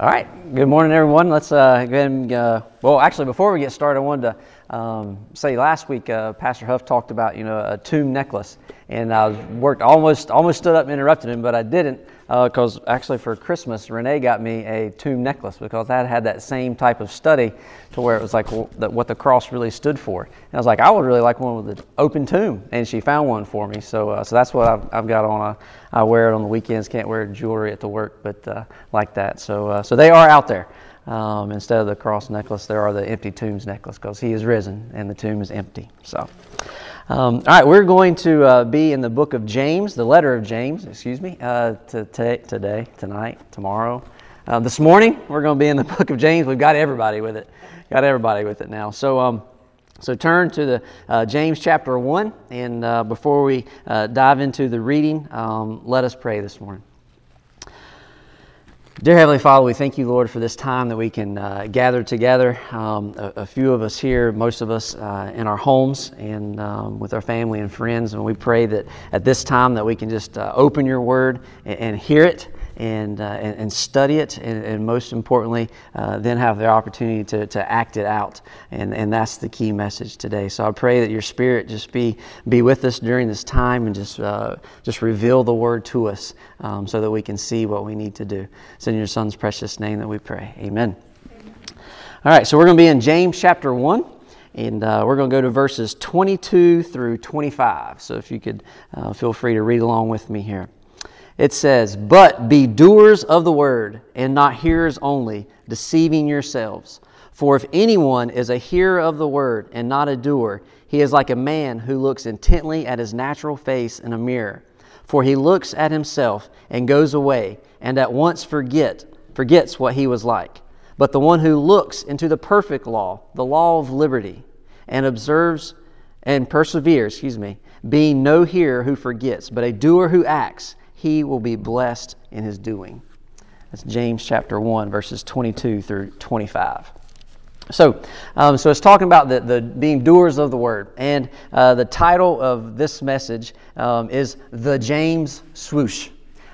All right. Good morning, everyone. Let's uh, go ahead and, uh, well, actually, before we get started, I wanted to um, say last week, uh, Pastor Huff talked about, you know, a tomb necklace. And I worked, almost, almost stood up and interrupted him, but I didn't because uh, actually for Christmas, Renee got me a tomb necklace because that had that same type of study to where it was like that what the cross really stood for. And I was like, I would really like one with an open tomb, and she found one for me. So, uh, so that's what I've, I've got on. I wear it on the weekends. Can't wear jewelry at the work, but uh, like that. So, uh, so they are out there. Um, instead of the cross necklace, there are the empty tombs necklace because he is risen and the tomb is empty. So. Um, all right, we're going to uh, be in the book of James, the letter of James, excuse me, uh, to, to, today, tonight, tomorrow. Uh, this morning, we're going to be in the book of James. We've got everybody with it. Got everybody with it now. So, um, so turn to the uh, James chapter 1, and uh, before we uh, dive into the reading, um, let us pray this morning. Dear Heavenly Father, we thank you, Lord, for this time that we can uh, gather together. Um, a, a, few of us here, most of us uh, in our homes and um, with our family and friends. And we pray that at this time that we can just uh, open your word and, and hear it and, uh, and, and, study it, and, and most importantly, uh, then have the opportunity to, to act it out. And, and that's the key message today. So I pray that your Spirit just be, be with us during this time and just, uh, just reveal the word to us um, so that we can see what we need to do. It's in your Son's precious name that we pray. Amen. Amen. All right, so we're going to be in James chapter 1. And uh, we're going to go to verses 22 through 25. So if you could uh, feel free to read along with me here it says, But be doers of the word, and not hearers only, deceiving yourselves. For if anyone is a hearer of the word and not a doer, he is like a man who looks intently at his natural face in a mirror. For he looks at himself and goes away, and at once forget, forgets what he was like. But the one who looks into the perfect law, the law of liberty, and observes and perseveres, excuse me, being no hearer who forgets, but a doer who acts, he will be blessed in his doing. That's James chapter 1, verses 22 through 25. So, um, so it's talking about the, the being doers of the word. And uh, the title of this message um, is The James Swoosh.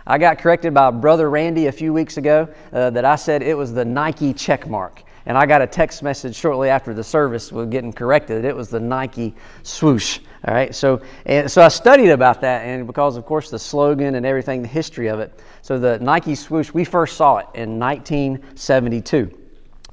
I got corrected by Brother Randy a few weeks ago uh, that I said it was the Nike check mark. And I got a text message shortly after the service was getting corrected. It was the Nike swoosh. All right, so and so I studied about that, and because of course the slogan and everything, the history of it. So the Nike swoosh, we first saw it in 1972,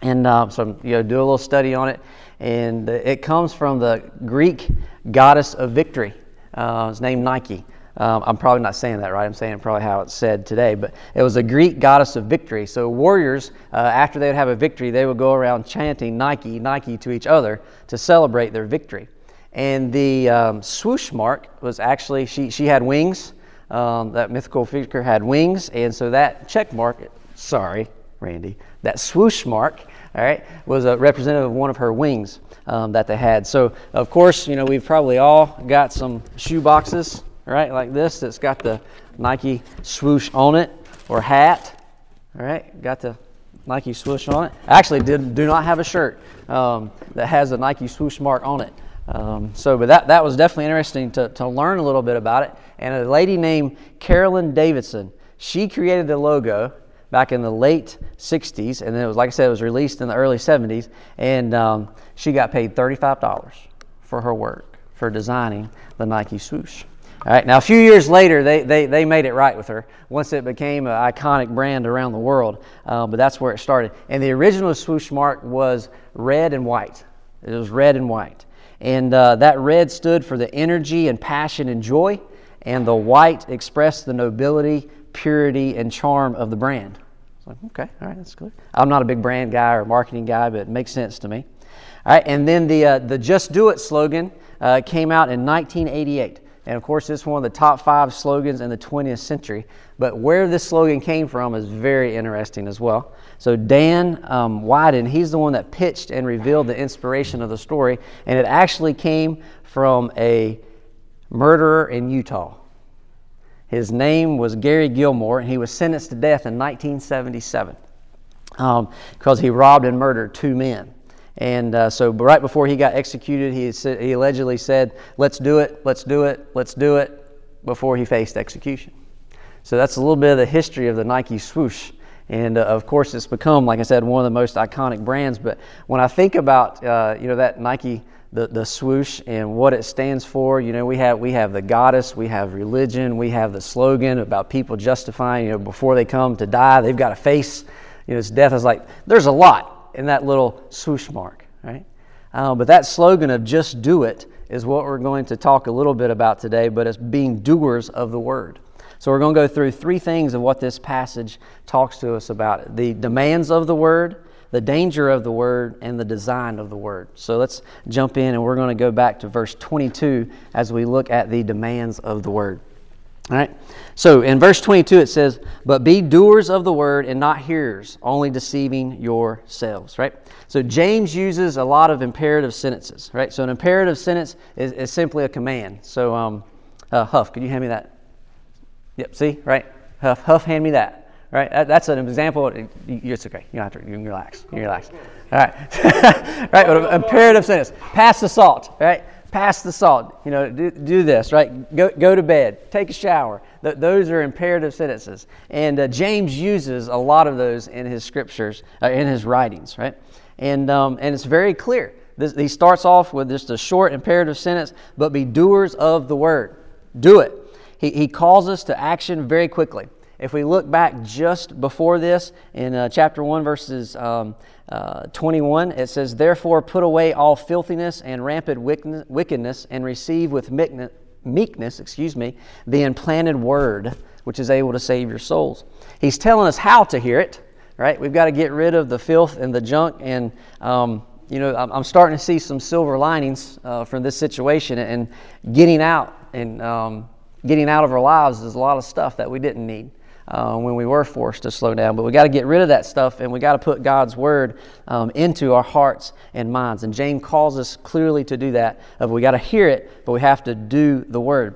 and uh, so you know do a little study on it, and it comes from the Greek goddess of victory. Uh, it's named Nike. Um, I'm probably not saying that right. I'm saying probably how it's said today, but it was a Greek goddess of victory. So warriors, uh, after they would have a victory, they would go around chanting Nike, Nike to each other to celebrate their victory. And the um, swoosh mark was actually, she, she had wings. Um, that mythical figure had wings. And so that check mark, sorry, Randy, that swoosh mark, all right, was a representative of one of her wings um, that they had. So, of course, you know, we've probably all got some shoe boxes, right, like this that's got the Nike swoosh on it or hat, all right, got the Nike swoosh on it. actually did, do not have a shirt um, that has a Nike swoosh mark on it. Um, so, but that, that was definitely interesting to, to learn a little bit about it. And a lady named Carolyn Davidson, she created the logo back in the late 60s. And then it was, like I said, it was released in the early 70s. And um, she got paid $35 for her work for designing the Nike swoosh. All right, now a few years later, they, they, they made it right with her once it became an iconic brand around the world. Uh, but that's where it started. And the original swoosh mark was red and white. It was red and white. And uh, that red stood for the energy and passion and joy, and the white expressed the nobility, purity, and charm of the brand. Like, okay, all right, that's good. I'm not a big brand guy or marketing guy, but it makes sense to me. All right, and then the, uh, the Just Do It slogan uh, came out in 1988. And of course, it's one of the top five slogans in the 20th century. But where this slogan came from is very interesting as well. So, Dan um, Wieden, he's the one that pitched and revealed the inspiration of the story. And it actually came from a murderer in Utah. His name was Gary Gilmore, and he was sentenced to death in 1977 um, because he robbed and murdered two men. And uh, so, right before he got executed, he, he allegedly said, Let's do it, let's do it, let's do it, before he faced execution. So, that's a little bit of the history of the Nike swoosh. And uh, of course, it's become, like I said, one of the most iconic brands. But when I think about, uh, you know, that Nike, the, the swoosh and what it stands for, you know, we have, we have the goddess, we have religion, we have the slogan about people justifying, you know, before they come to die, they've got a face, you know, it's death is like, there's a lot in that little swoosh mark, right? Uh, but that slogan of just do it is what we're going to talk a little bit about today, but it's being doers of the word. So we're going to go through three things of what this passage talks to us about the demands of the word, the danger of the word, and the design of the word. So let's jump in and we're going to go back to verse 22 as we look at the demands of the word. All right. So in verse 22 it says, "But be doers of the word and not hearers, only deceiving yourselves." Right. So James uses a lot of imperative sentences. Right. So an imperative sentence is, is simply a command. So um, uh, Huff, could you hand me that Yep, see, right? Huff, Huff, hand me that. Right? That, that's an example. It's okay. You don't have to. You can relax. You can relax. All right. right. But imperative sentence. Pass the salt. Right. Pass the salt. You know, do, do this. Right. Go, go to bed. Take a shower. Th- those are imperative sentences. And uh, James uses a lot of those in his scriptures, uh, in his writings. Right. And um, and it's very clear. This, he starts off with just a short imperative sentence, but be doers of the word. Do it he, he calls us to action very quickly. If we look back just before this in uh, chapter 1, verses um, uh, 21, it says, Therefore put away all filthiness and rampant wickedness and receive with meekness, excuse me, the implanted word, which is able to save your souls. He's telling us how to hear it, right? We've got to get rid of the filth and the junk. And, um, you know, I'm, starting to see some silver linings uh, from this situation and getting out and um, getting out of our lives is a lot of stuff that we didn't need uh, when we were forced to slow down. But we got to get rid of that stuff and we got to put God's word um, into our hearts and minds. And James calls us clearly to do that. Of we got to hear it, but we have to do the word.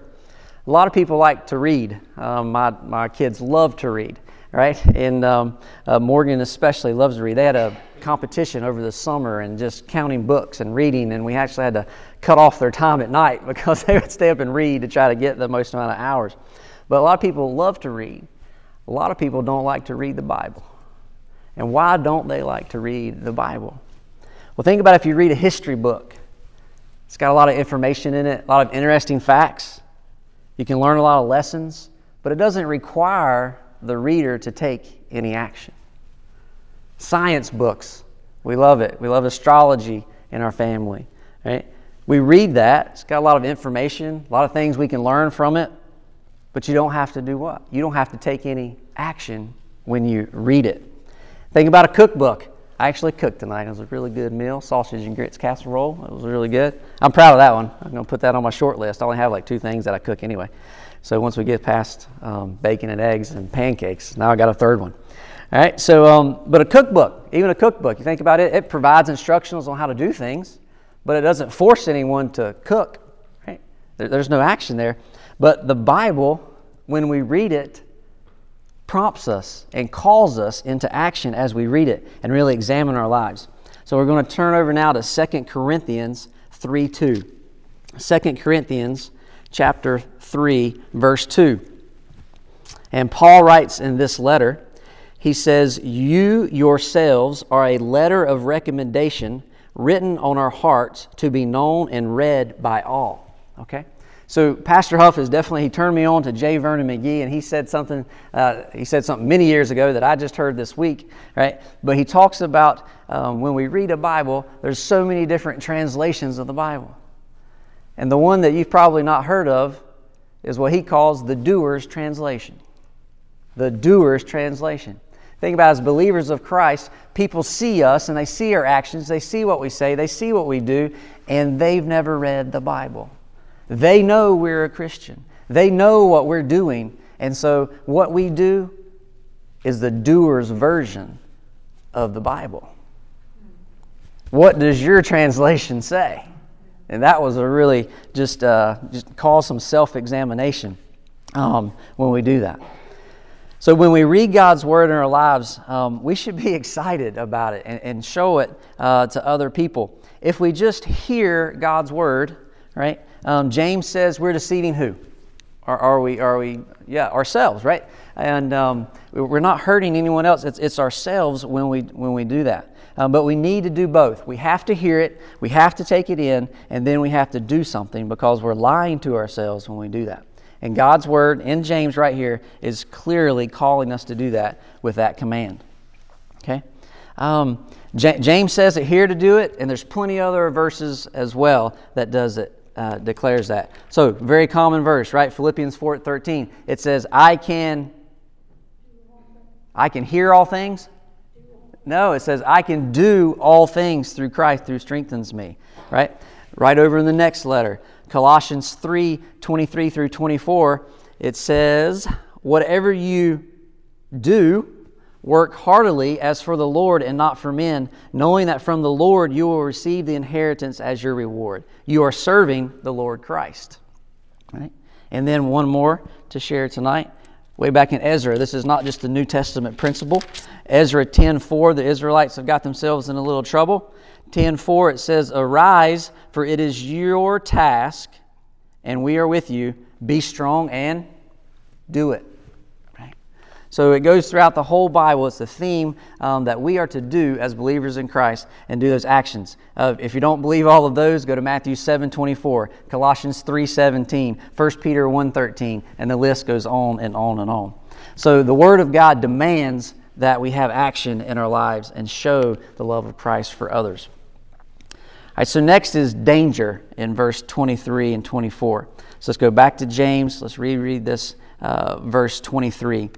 A lot of people like to read. Um, my, my kids love to read, right? And um, uh, Morgan especially loves to read. They had a competition over the summer and just counting books and reading, and we actually had to cut off their time at night because they would stay up and read to try to get the most amount of hours. But a lot of people love to read. A lot of people don't like to read the Bible. And why don't they like to read the Bible? Well, think about if you read a history book. It's got a lot of information in it, a lot of interesting facts. You can learn a lot of lessons, but it doesn't require the reader to take any action. Science books, we love it. We love astrology in our family, right? We read that, it's got a lot of information, a lot of things we can learn from it, but you don't have to do what? You don't have to take any action when you read it. Think about a cookbook. I actually cooked tonight. It was a really good meal sausage and grits casserole. It was really good. I'm proud of that one. I'm going to put that on my short list. I only have like two things that I cook anyway. So once we get past um, bacon and eggs and pancakes, now I got a third one. All right, so, um, but a cookbook, even a cookbook, you think about it, it provides instructions on how to do things but it doesn't force anyone to cook. Right? There, there's no action there. But the Bible, when we read it, prompts us and calls us into action as we read it and really examine our lives. So we're going to turn over now to 2 Corinthians 3 2. 2 Corinthians chapter 3, verse 2. And Paul writes in this letter, he says, You yourselves are a letter of recommendation written on our hearts to be known and read by all. Okay? So Pastor Huff is definitely he turned me on to J. Vernon McGee, and he said something. Uh, he said something many years ago that I just heard this week, right? But he talks about um, when we read a Bible, there's so many different translations of the Bible, and the one that you've probably not heard of is what he calls the Doer's translation. The Doer's translation. Think about as believers of Christ, people see us and they see our actions, they see what we say, they see what we do, and they've never read the Bible. They know we're a Christian. They know what we're doing. And so what we do is the doer's version of the Bible. What does your translation say? And that was a really just, uh, just call some self examination um, when we do that. So, when we read God's Word in our lives, um, we should be excited about it and, and show it uh, to other people. If we just hear God's Word, right, um, James says we're deceiving who? Are, are, we, are we, yeah, ourselves, right? And um, we're not hurting anyone else. It's, it's ourselves when we, when we do that. Um, but we need to do both. We have to hear it, we have to take it in, and then we have to do something because we're lying to ourselves when we do that. And God's word in James right here is clearly calling us to do that with that command. Okay? Um, J- James says it here to do it, and there's plenty other verses as well that does it, uh, declares that. So, very common verse, right? Philippians 4 13. It says, I can I can hear all things no, it says, I can do all things through Christ who strengthens me. Right? Right over in the next letter, Colossians 3 23 through 24, it says, Whatever you do, work heartily as for the Lord and not for men, knowing that from the Lord you will receive the inheritance as your reward. You are serving the Lord Christ. Right? And then one more to share tonight way back in Ezra. This is not just a New Testament principle. Ezra 10:4, the Israelites have got themselves in a little trouble. 10:4 it says, "Arise, for it is your task, and we are with you. Be strong and do it." So it goes throughout the whole Bible. It's the theme um, that we are to do as believers in Christ and do those actions. Uh, if you don't believe all of those, go to Matthew 7 24, Colossians 3 17, 1 Peter 1 13, and the list goes on and on and on. So the Word of God demands that we have action in our lives and show the love of Christ for others. All right, so next is danger in verse 23 and 24. So let's go back to James. Let's reread this uh, verse 23.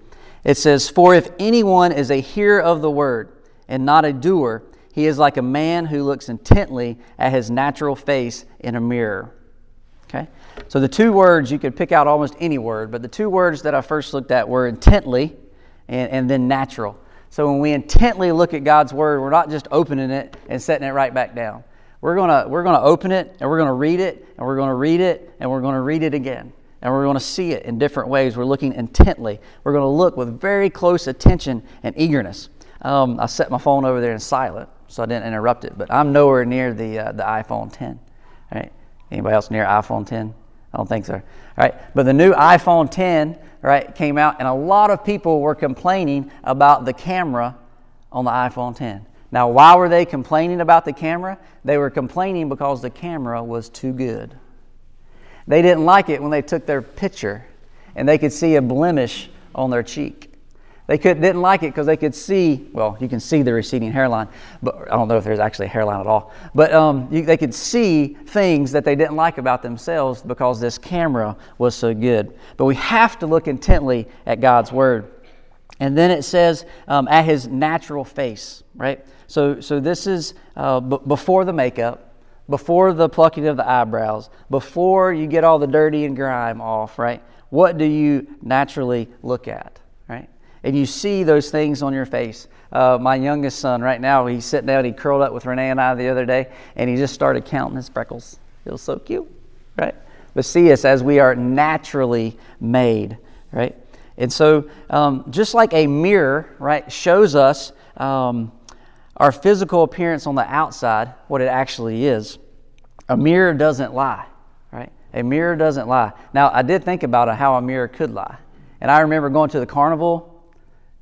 It says, For if anyone is a hearer of the word and not a doer, he is like a man who looks intently at his natural face in a mirror. Okay? So the two words, you could pick out almost any word, but the two words that I first looked at were intently and, and then natural. So when we intently look at God's word, we're not just opening it and setting it right back down. We're going to we're gonna open it and we're going to read it and we're going to read it and we're going to read it again and we're going to see it in different ways. We're looking intently. We're going to look with very close attention and eagerness. Um, I set my phone over there in silent so I didn't interrupt it, but I'm nowhere near the, uh, the iPhone 10. Right? Anybody else near iPhone 10? I don't think so. All right, but the new iPhone 10 right came out, and a lot of people were complaining about the camera on the iPhone 10. Now, why were they complaining about the camera? They were complaining because the camera was too good. They didn't like it when they took their picture and they could see a blemish on their cheek. They could, didn't like it because they could see, well, you can see the receding hairline, but I don't know if there's actually a hairline at all. But um, you, they could see things that they didn't like about themselves because this camera was so good. But we have to look intently at God's Word. And then it says, um, at his natural face, right? So, so this is uh, b- before the makeup before the plucking of the eyebrows, before you get all the dirty and grime off, right? What do you naturally look at, right? And you see those things on your face. Uh, my youngest son, right now, he's sitting down, he curled up with Renee and I the other day, and he just started counting his freckles. Feels so cute, right? But see us as we are naturally made, right? And so, um, just like a mirror, right, shows us um, our physical appearance on the outside, what it actually is. A mirror doesn't lie, right? A mirror doesn't lie. Now, I did think about how a mirror could lie. And I remember going to the carnival,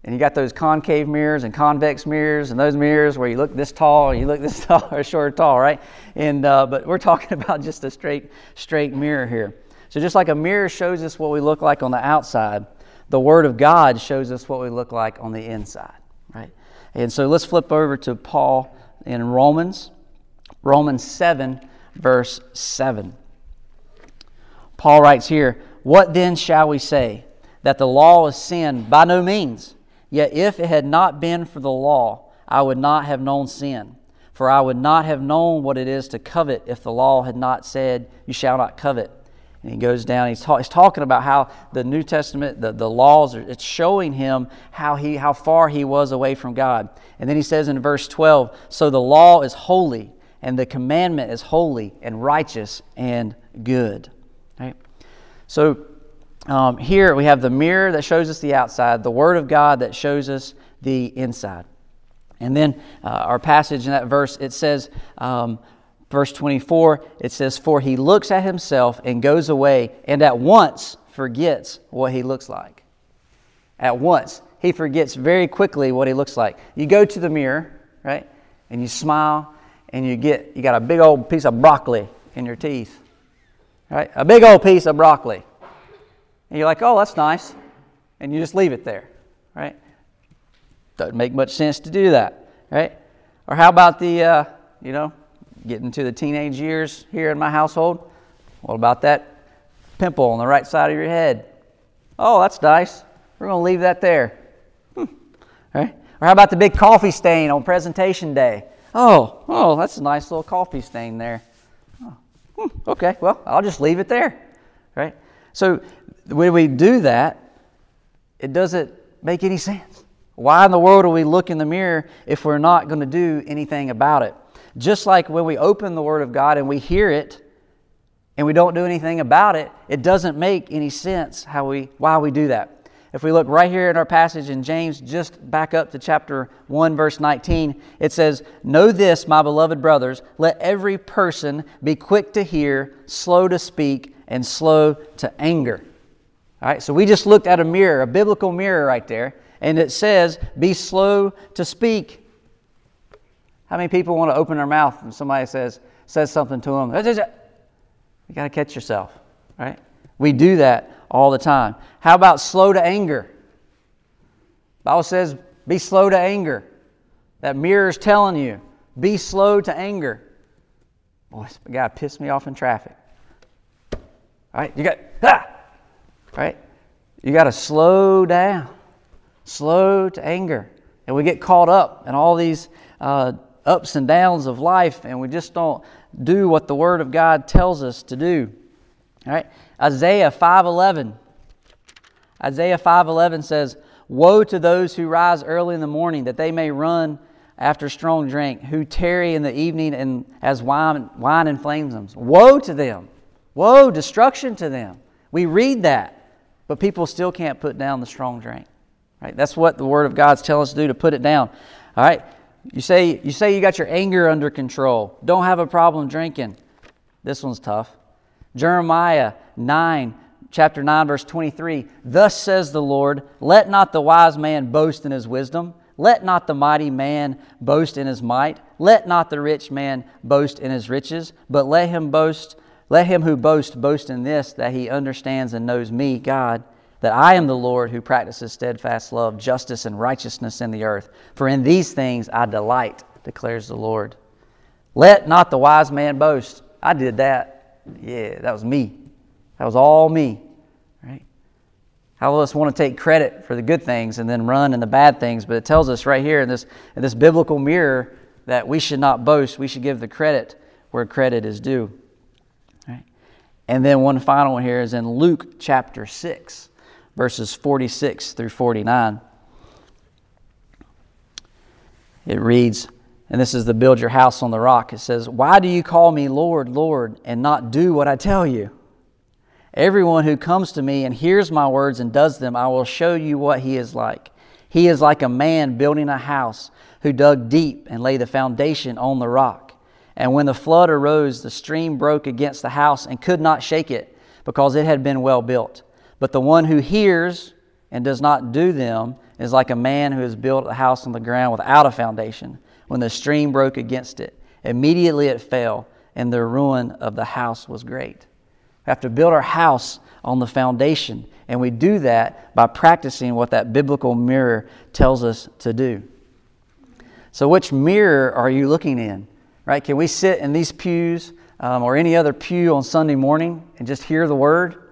and you got those concave mirrors and convex mirrors, and those mirrors where you look this tall, you look this tall, or short or tall, right? And uh, but we're talking about just a straight, straight mirror here. So just like a mirror shows us what we look like on the outside, the Word of God shows us what we look like on the inside? And so let's flip over to Paul in Romans, Romans 7, verse 7. Paul writes here, What then shall we say? That the law is sin? By no means. Yet if it had not been for the law, I would not have known sin. For I would not have known what it is to covet if the law had not said, You shall not covet. And he goes down, he's, he's talking about how the New Testament, the, the laws, are, it's showing him how, he, how far he was away from God. And then he says in verse 12, So the law is holy, and the commandment is holy and righteous and good. Right? So um, here we have the mirror that shows us the outside, the Word of God that shows us the inside. And then uh, our passage in that verse, it says, um, Verse 24, it says, For he looks at himself and goes away and at once forgets what he looks like. at once. He forgets very quickly what he looks like. You go to the mirror, right? And you smile and you get you got a big old piece of broccoli in your teeth. Right? A big old piece of broccoli. And you're like, "Oh, that's nice." And you just leave it there, right? Doesn't make much sense to do that, right? Or how about the uh, you know, getting to the teenage years here in my household? What about that pimple on the right side of your head? Oh, that's nice. We're going to leave that there. Hmm. Right? Or how about the big coffee stain on presentation day? Oh, oh, that's a nice little coffee stain there. Oh, hmm. Okay, well, I'll just leave it there. Right? So when we do that, it doesn't make any sense. Why in the world do we look in the mirror if we're not going to do anything about it? Just like when we open the Word of God and we hear it and we don't do anything about it, it doesn't make any sense how we, why we do that. If we look right here in our passage in James, just back up to chapter 1, verse 19, it says, Know this, my beloved brothers, let every person be quick to hear, slow to speak, and slow to anger. All right, so we just looked at a mirror, a biblical mirror right there, and it says, Be slow to speak. How many people want to open their mouth and somebody says, says something to them? You got to catch yourself, right? We do that all the time. How about slow to anger? Bible says, be slow to anger. That mirror is telling you, be slow to anger. Boy, the guy pissed me off in traffic. All right, you got, ah! right? You got to slow down, slow to anger. And we get caught up in all these uh, ups and downs of life, and we just don't do what the Word of God tells us to do. All right, Isaiah 5:11. Isaiah 5:11 says, "Woe to those who rise early in the morning that they may run after strong drink, who tarry in the evening and as wine, wine inflames them. Woe to them! Woe, destruction to them!" We read that, but people still can't put down the strong drink. Right? That's what the Word of God's telling us to do to put it down. All right. You say you say you got your anger under control. Don't have a problem drinking. This one's tough. Jeremiah 9, chapter 9, verse 23. Thus says the Lord, Let not the wise man boast in his wisdom. Let not the mighty man boast in his might. Let not the rich man boast in his riches, but let him boast, let him who boasts boast in this, that he understands and knows me, God, that I am the Lord who practices steadfast love, justice, and righteousness in the earth. For in these things I delight, declares the Lord. Let not the wise man boast. I did that. Yeah, that was me. That was all me. Right? How of us want to take credit for the good things and then run in the bad things, but it tells us right here in this, in this biblical mirror that we should not boast. We should give the credit where credit is due. Right? And then one final one here is in Luke chapter 6, verses 46 through 49. It reads, and this is the build your house on the rock. It says, Why do you call me Lord, Lord, and not do what I tell you? Everyone who comes to me and hears my words and does them, I will show you what he is like. He is like a man building a house who dug deep and laid the foundation on the rock. And when the flood arose, the stream broke against the house and could not shake it because it had been well built. But the one who hears and does not do them is like a man who has built a house on the ground without a foundation when the stream broke against it. Immediately it fell, and the ruin of the house was great. We have to build our house on the foundation, and we do that by practicing what that biblical mirror tells us to do. So, which mirror are you looking in? Right? Can we sit in these pews um, or any other pew on Sunday morning and just hear the word?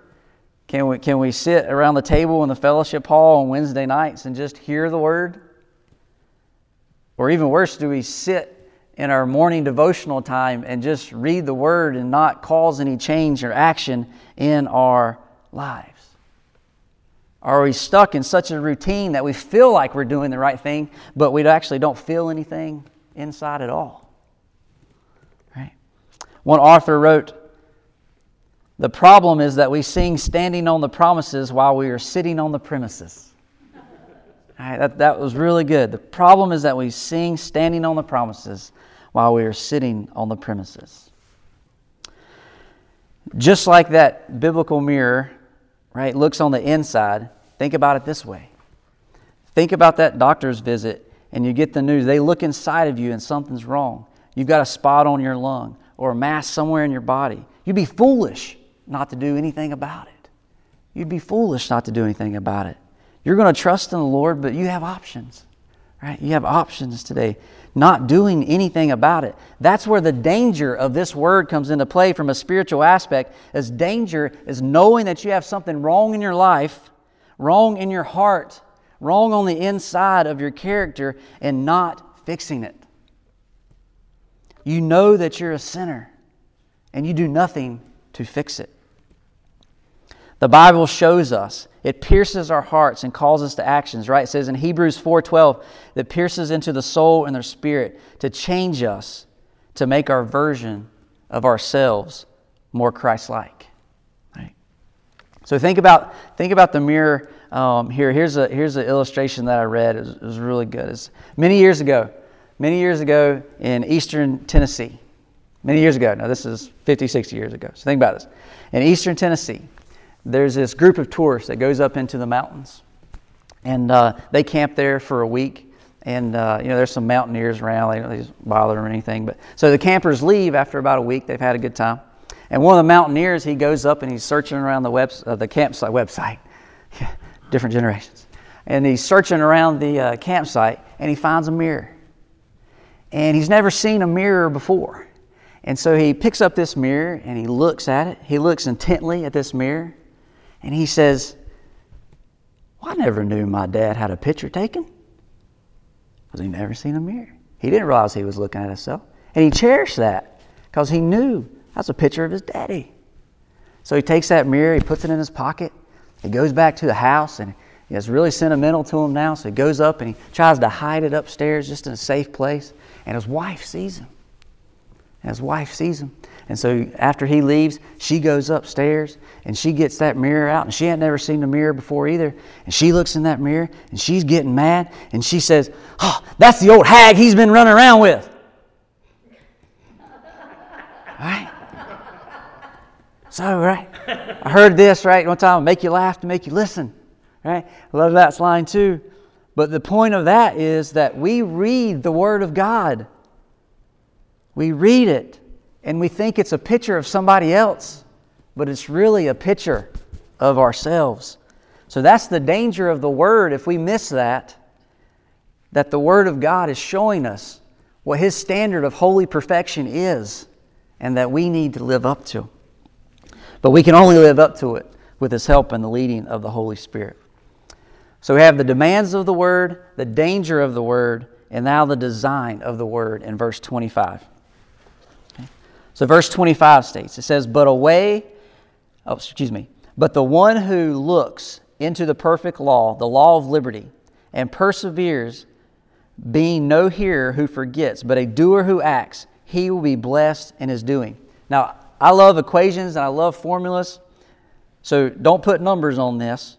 Can we, can we sit around the table in the fellowship hall on Wednesday nights and just hear the word? Or even worse, do we sit in our morning devotional time and just read the Word and not cause any change or action in our lives? Are we stuck in such a routine that we feel like we're doing the right thing, but we actually don't feel anything inside at all? Right? One author wrote, The problem is that we sing standing on the promises while we are sitting on the premises. Right, that, that was really good. The problem is that we sing standing on the promises while we are sitting on the premises. Just like that biblical mirror, right, looks on the inside, think about it this way. Think about that doctor's visit and you get the news. They look inside of you and something's wrong. You've got a spot on your lung or a mass somewhere in your body. You'd be foolish not to do anything about it. You'd be foolish not to do anything about it. You're going to trust in the Lord, but you have options, right? You have options today. Not doing anything about it. That's where the danger of this word comes into play from a spiritual aspect. As danger is knowing that you have something wrong in your life, wrong in your heart, wrong on the inside of your character, and not fixing it. You know that you're a sinner, and you do nothing to fix it. The Bible shows us. It pierces our hearts and calls us to actions, right? It says in Hebrews 4:12 that pierces into the soul and the spirit to change us, to make our version of ourselves more Christ-like. Right? So think about think about the mirror um, here. Here's a here's an illustration that I read. It was, it was really good. It's many years ago, many years ago in eastern Tennessee. Many years ago. Now this is 50, 60 years ago. So think about this. In eastern Tennessee, there's this group of tourists that goes up into the mountains, and uh, they camp there for a week. And uh, you know, there's some mountaineers around; they don't just bother or anything. But so the campers leave after about a week. They've had a good time, and one of the mountaineers he goes up and he's searching around the web uh, the campsite website, different generations, and he's searching around the uh, campsite and he finds a mirror, and he's never seen a mirror before. And so he picks up this mirror and he looks at it. He looks intently at this mirror and he says, well, I never knew my dad had a picture taken because he never seen a mirror. He didn't realize he was looking at himself. And he cherished that because he knew that's a picture of his daddy. So he takes that mirror, he puts it in his pocket, he goes back to the house, and it's really sentimental to him now. So he goes up and he tries to hide it upstairs just in a safe place. And his wife sees him. His wife sees him. And so after he leaves, she goes upstairs and she gets that mirror out. And she had never seen the mirror before either. And she looks in that mirror and she's getting mad. And she says, Oh, that's the old hag he's been running around with. right? So, right? I heard this, right? One time, make you laugh to make you listen. Right? I love that line too. But the point of that is that we read the Word of God. We read it and we think it's a picture of somebody else, but it's really a picture of ourselves. So that's the danger of the Word if we miss that, that the Word of God is showing us what His standard of holy perfection is and that we need to live up to. But we can only live up to it with His help and the leading of the Holy Spirit. So we have the demands of the Word, the danger of the Word, and now the design of the Word in verse 25. So verse 25 states, it says, But away, oh, excuse me, but the one who looks into the perfect law, the law of liberty, and perseveres, being no hearer who forgets, but a doer who acts, he will be blessed in his doing. Now, I love equations and I love formulas, so don't put numbers on this.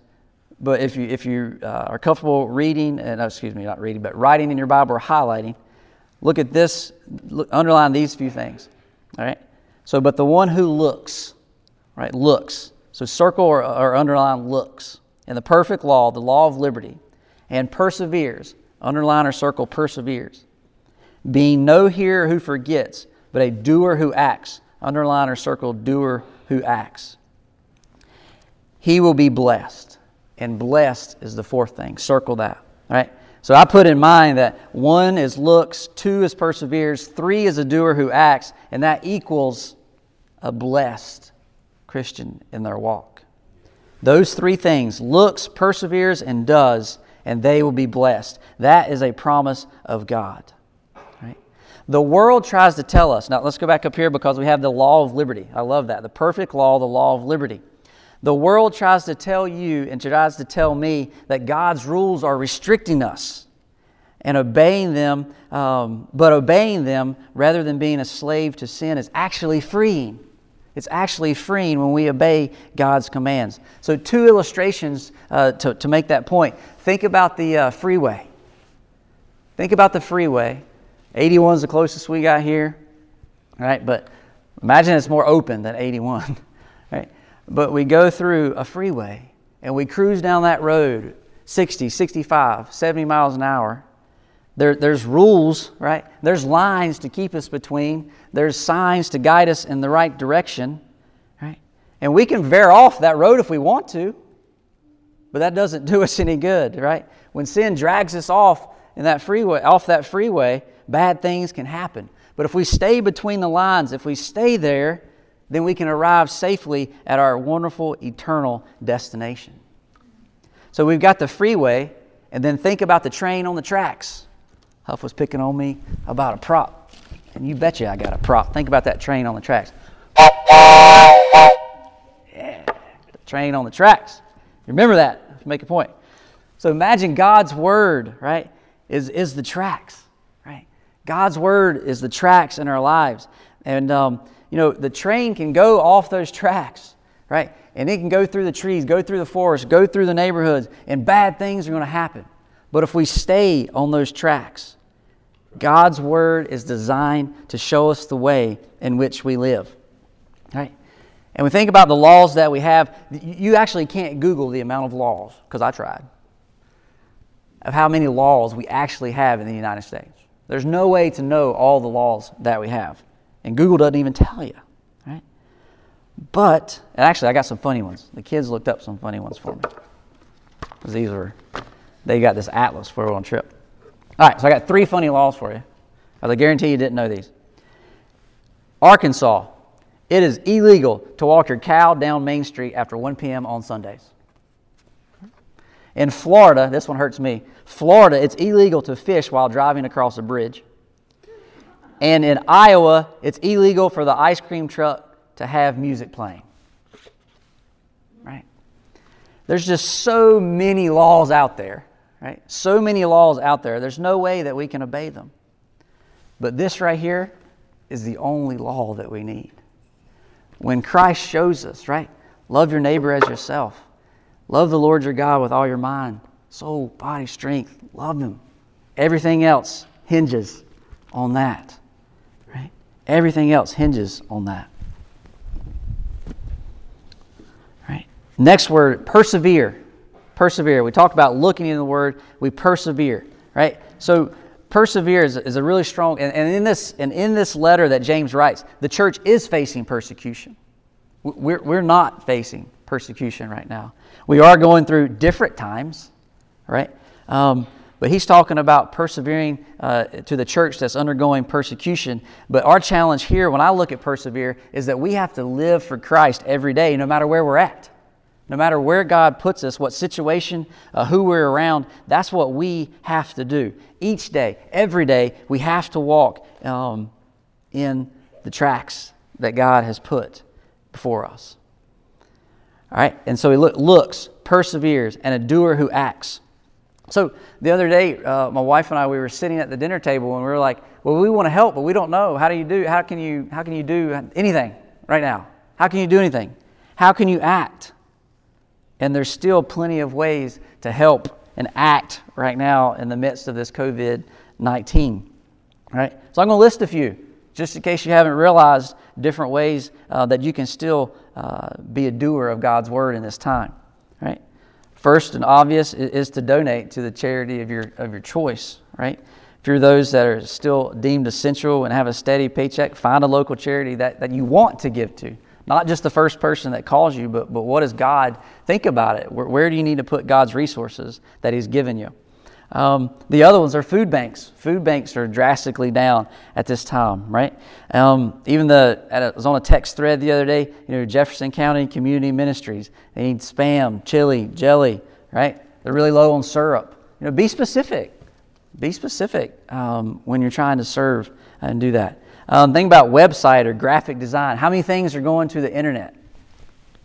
But if you, if you uh, are comfortable reading, and uh, excuse me, not reading, but writing in your Bible or highlighting, look at this, look, underline these few things. All right? So, but the one who looks, right, looks. So circle or, or underline looks. And the perfect law, the law of liberty, and perseveres, underline or circle perseveres. Being no hearer who forgets, but a doer who acts. Underline or circle doer who acts. He will be blessed. And blessed is the fourth thing. Circle that. Right? So I put in mind that one is looks, two is perseveres, three is a doer who acts, and that equals a blessed Christian in their walk. Those three things looks, perseveres, and does, and they will be blessed. That is a promise of God. Right? The world tries to tell us, now let's go back up here because we have the law of liberty. I love that. The perfect law, the law of liberty. The world tries to tell you and tries to tell me that God's rules are restricting us and obeying them, um, but obeying them rather than being a slave to sin is actually freeing. It's actually freeing when we obey God's commands. So, two illustrations uh, to, to make that point. Think about the uh, freeway. Think about the freeway. 81 is the closest we got here, right? But imagine it's more open than 81, right? But we go through a freeway and we cruise down that road 60, 65, 70 miles an hour. There, there's rules, right? There's lines to keep us between. There's signs to guide us in the right direction, right? And we can veer off that road if we want to, but that doesn't do us any good, right? When sin drags us off in that freeway, off that freeway, bad things can happen. But if we stay between the lines, if we stay there, then we can arrive safely at our wonderful eternal destination. So we've got the freeway, and then think about the train on the tracks. Huff was picking on me about a prop. And you betcha I got a prop. Think about that train on the tracks. Yeah, the train on the tracks. Remember that. Make a point. So imagine God's word, right, is, is the tracks, right? God's word is the tracks in our lives. And, um, you know, the train can go off those tracks, right? And it can go through the trees, go through the forest, go through the neighborhoods, and bad things are going to happen. But if we stay on those tracks, God's word is designed to show us the way in which we live. Right? And we think about the laws that we have. You actually can't Google the amount of laws, because I tried, of how many laws we actually have in the United States. There's no way to know all the laws that we have. And Google doesn't even tell you. Right? But, actually, I got some funny ones. The kids looked up some funny ones for me. Because these were, they got this atlas for a trip. All right, so I got three funny laws for you. I guarantee you didn't know these. Arkansas, it is illegal to walk your cow down Main Street after 1 p.m. on Sundays. In Florida, this one hurts me. Florida, it's illegal to fish while driving across a bridge. And in Iowa, it's illegal for the ice cream truck to have music playing. Right? There's just so many laws out there Right? So many laws out there, there's no way that we can obey them. But this right here is the only law that we need. When Christ shows us, right? Love your neighbor as yourself. Love the Lord your God with all your mind, soul, body, strength. Love him. Everything else hinges on that. Everything else hinges on that. Right? Next word, persevere persevere. We talked about looking in the Word. We persevere, right? So persevere is, is a really strong, and, and, in this, and in this letter that James writes, the church is facing persecution. We're, we're not facing persecution right now. We are going through different times, right? Um, but he's talking about persevering uh, to the church that's undergoing persecution. But our challenge here, when I look at persevere, is that we have to live for Christ every day, no matter where we're at. No matter where God puts us, what situation, uh, who we're around, that's what we have to do. Each day, every day, we have to walk um, in the tracks that God has put before us. All right? And so he look, looks, perseveres, and a doer who acts. So the other day, uh, my wife and I, we were sitting at the dinner table and we were like, well, we want to help, but we don't know. How do you do, how can you, how can you do anything right now? How can you do anything? How can you act? And there's still plenty of ways to help and act right now in the midst of this COVID 19. Right? So I'm going to list a few, just in case you haven't realized different ways uh, that you can still uh, be a doer of God's word in this time. Right? First and obvious is to donate to the charity of your, of your choice. Right? If you're those that are still deemed essential and have a steady paycheck, find a local charity that, that you want to give to. Not just the first person that calls you, but, but what does God think about it? Where, where do you need to put God's resources that He's given you? Um, the other ones are food banks. Food banks are drastically down at this time, right? Um, even the I was on a text thread the other day. You know, Jefferson County Community Ministries. They need spam, chili, jelly, right? They're really low on syrup. You know, be specific. Be specific um, when you're trying to serve and do that. Um, think about website or graphic design. How many things are going to the internet?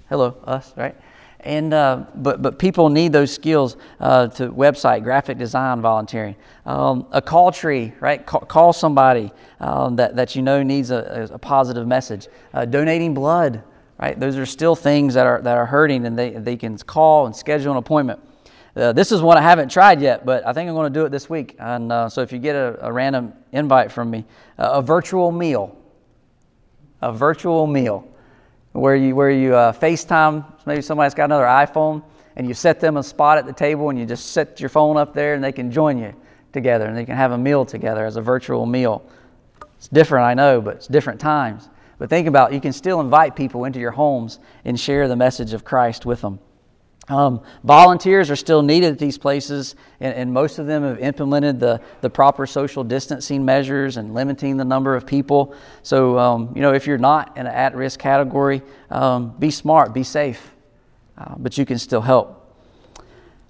Hello, us, right? And uh, but but people need those skills uh, to website, graphic design, volunteering. Um, a call tree, right? Call, call somebody um, that that you know needs a, a positive message. Uh, donating blood, right? Those are still things that are that are hurting, and they they can call and schedule an appointment. Uh, this is one I haven't tried yet, but I think I'm going to do it this week. And uh, so if you get a, a random invite from me, uh, a virtual meal, a virtual meal where you, where you uh, FaceTime, maybe somebody's got another iPhone, and you set them a spot at the table and you just set your phone up there and they can join you together and they can have a meal together as a virtual meal. It's different, I know, but it's different times. But think about it, you can still invite people into your homes and share the message of Christ with them. Um, volunteers are still needed at these places, and, and, most of them have implemented the, the proper social distancing measures and limiting the number of people. So, um, you know, if you're not in an at risk category, um, be smart, be safe, uh, but you can still help.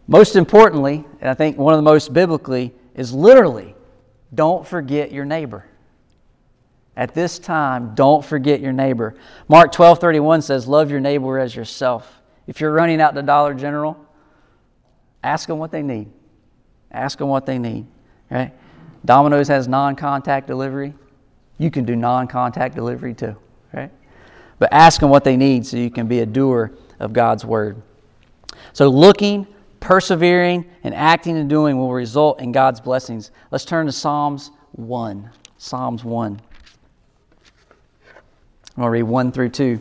Most importantly, and I think one of the most biblically, is literally don't forget your neighbor. At this time, don't forget your neighbor. Mark 12 31 says, Love your neighbor as yourself. If you're running out to Dollar General, ask them what they need. Ask them what they need. Right? Domino's has non-contact delivery. You can do non-contact delivery too. Right? But ask them what they need so you can be a doer of God's word. So looking, persevering, and acting and doing will result in God's blessings. Let's turn to Psalms 1. Psalms 1. I'm going to read 1 through 2.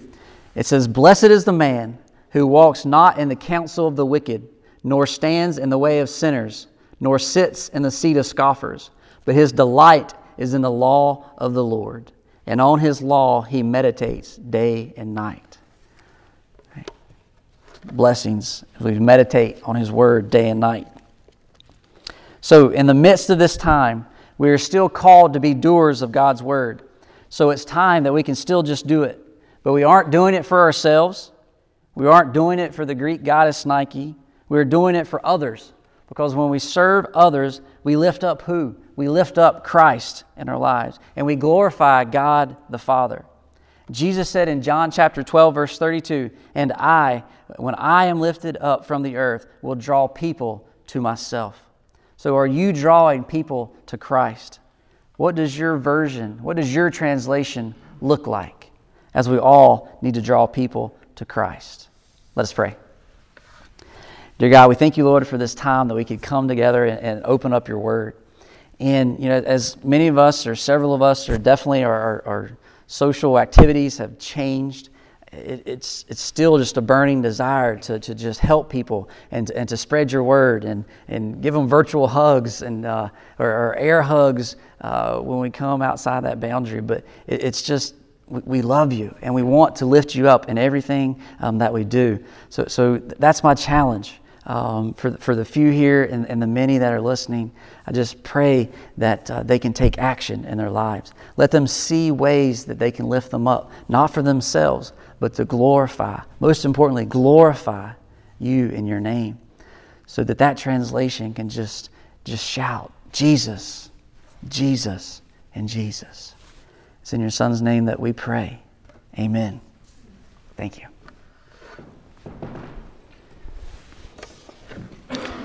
It says, Blessed is the man who walks not in the counsel of the wicked, nor stands in the way of sinners, nor sits in the seat of scoffers, but his delight is in the law of the Lord, and on his law he meditates day and night. Blessings as we meditate on his word day and night. So, in the midst of this time, we are still called to be doers of God's word. So, it's time that we can still just do it. But we aren't doing it for ourselves. We aren't doing it for the Greek goddess Nike. We're doing it for others. Because when we serve others, we lift up who? We lift up Christ in our lives and we glorify God the Father. Jesus said in John chapter 12, verse 32, And I, when I am lifted up from the earth, will draw people to myself. So are you drawing people to Christ? What does your version, what does your translation look like? As we all need to draw people to Christ. Let us pray. Dear God, we thank you, Lord, for this time that we could come together and, and open up your word. And, you know, as many of us, or several of us, or definitely our, our, our social activities have changed, it, it's, it's still just a burning desire to, to just help people and, and to spread your word and, and give them virtual hugs and, uh, or, or, air hugs uh, when we come outside that boundary. But it, it's just we love you and we want to lift you up in everything um, that we do. So, so that's my challenge um, for, for the few here and, and, the many that are listening. I just pray that uh, they can take action in their lives. Let them see ways that they can lift them up, not for themselves, but to glorify, most importantly, glorify you in your name. So that that translation can just, just shout, Jesus, Jesus, and Jesus. It's in your Son's name that we pray. Amen. Thank you.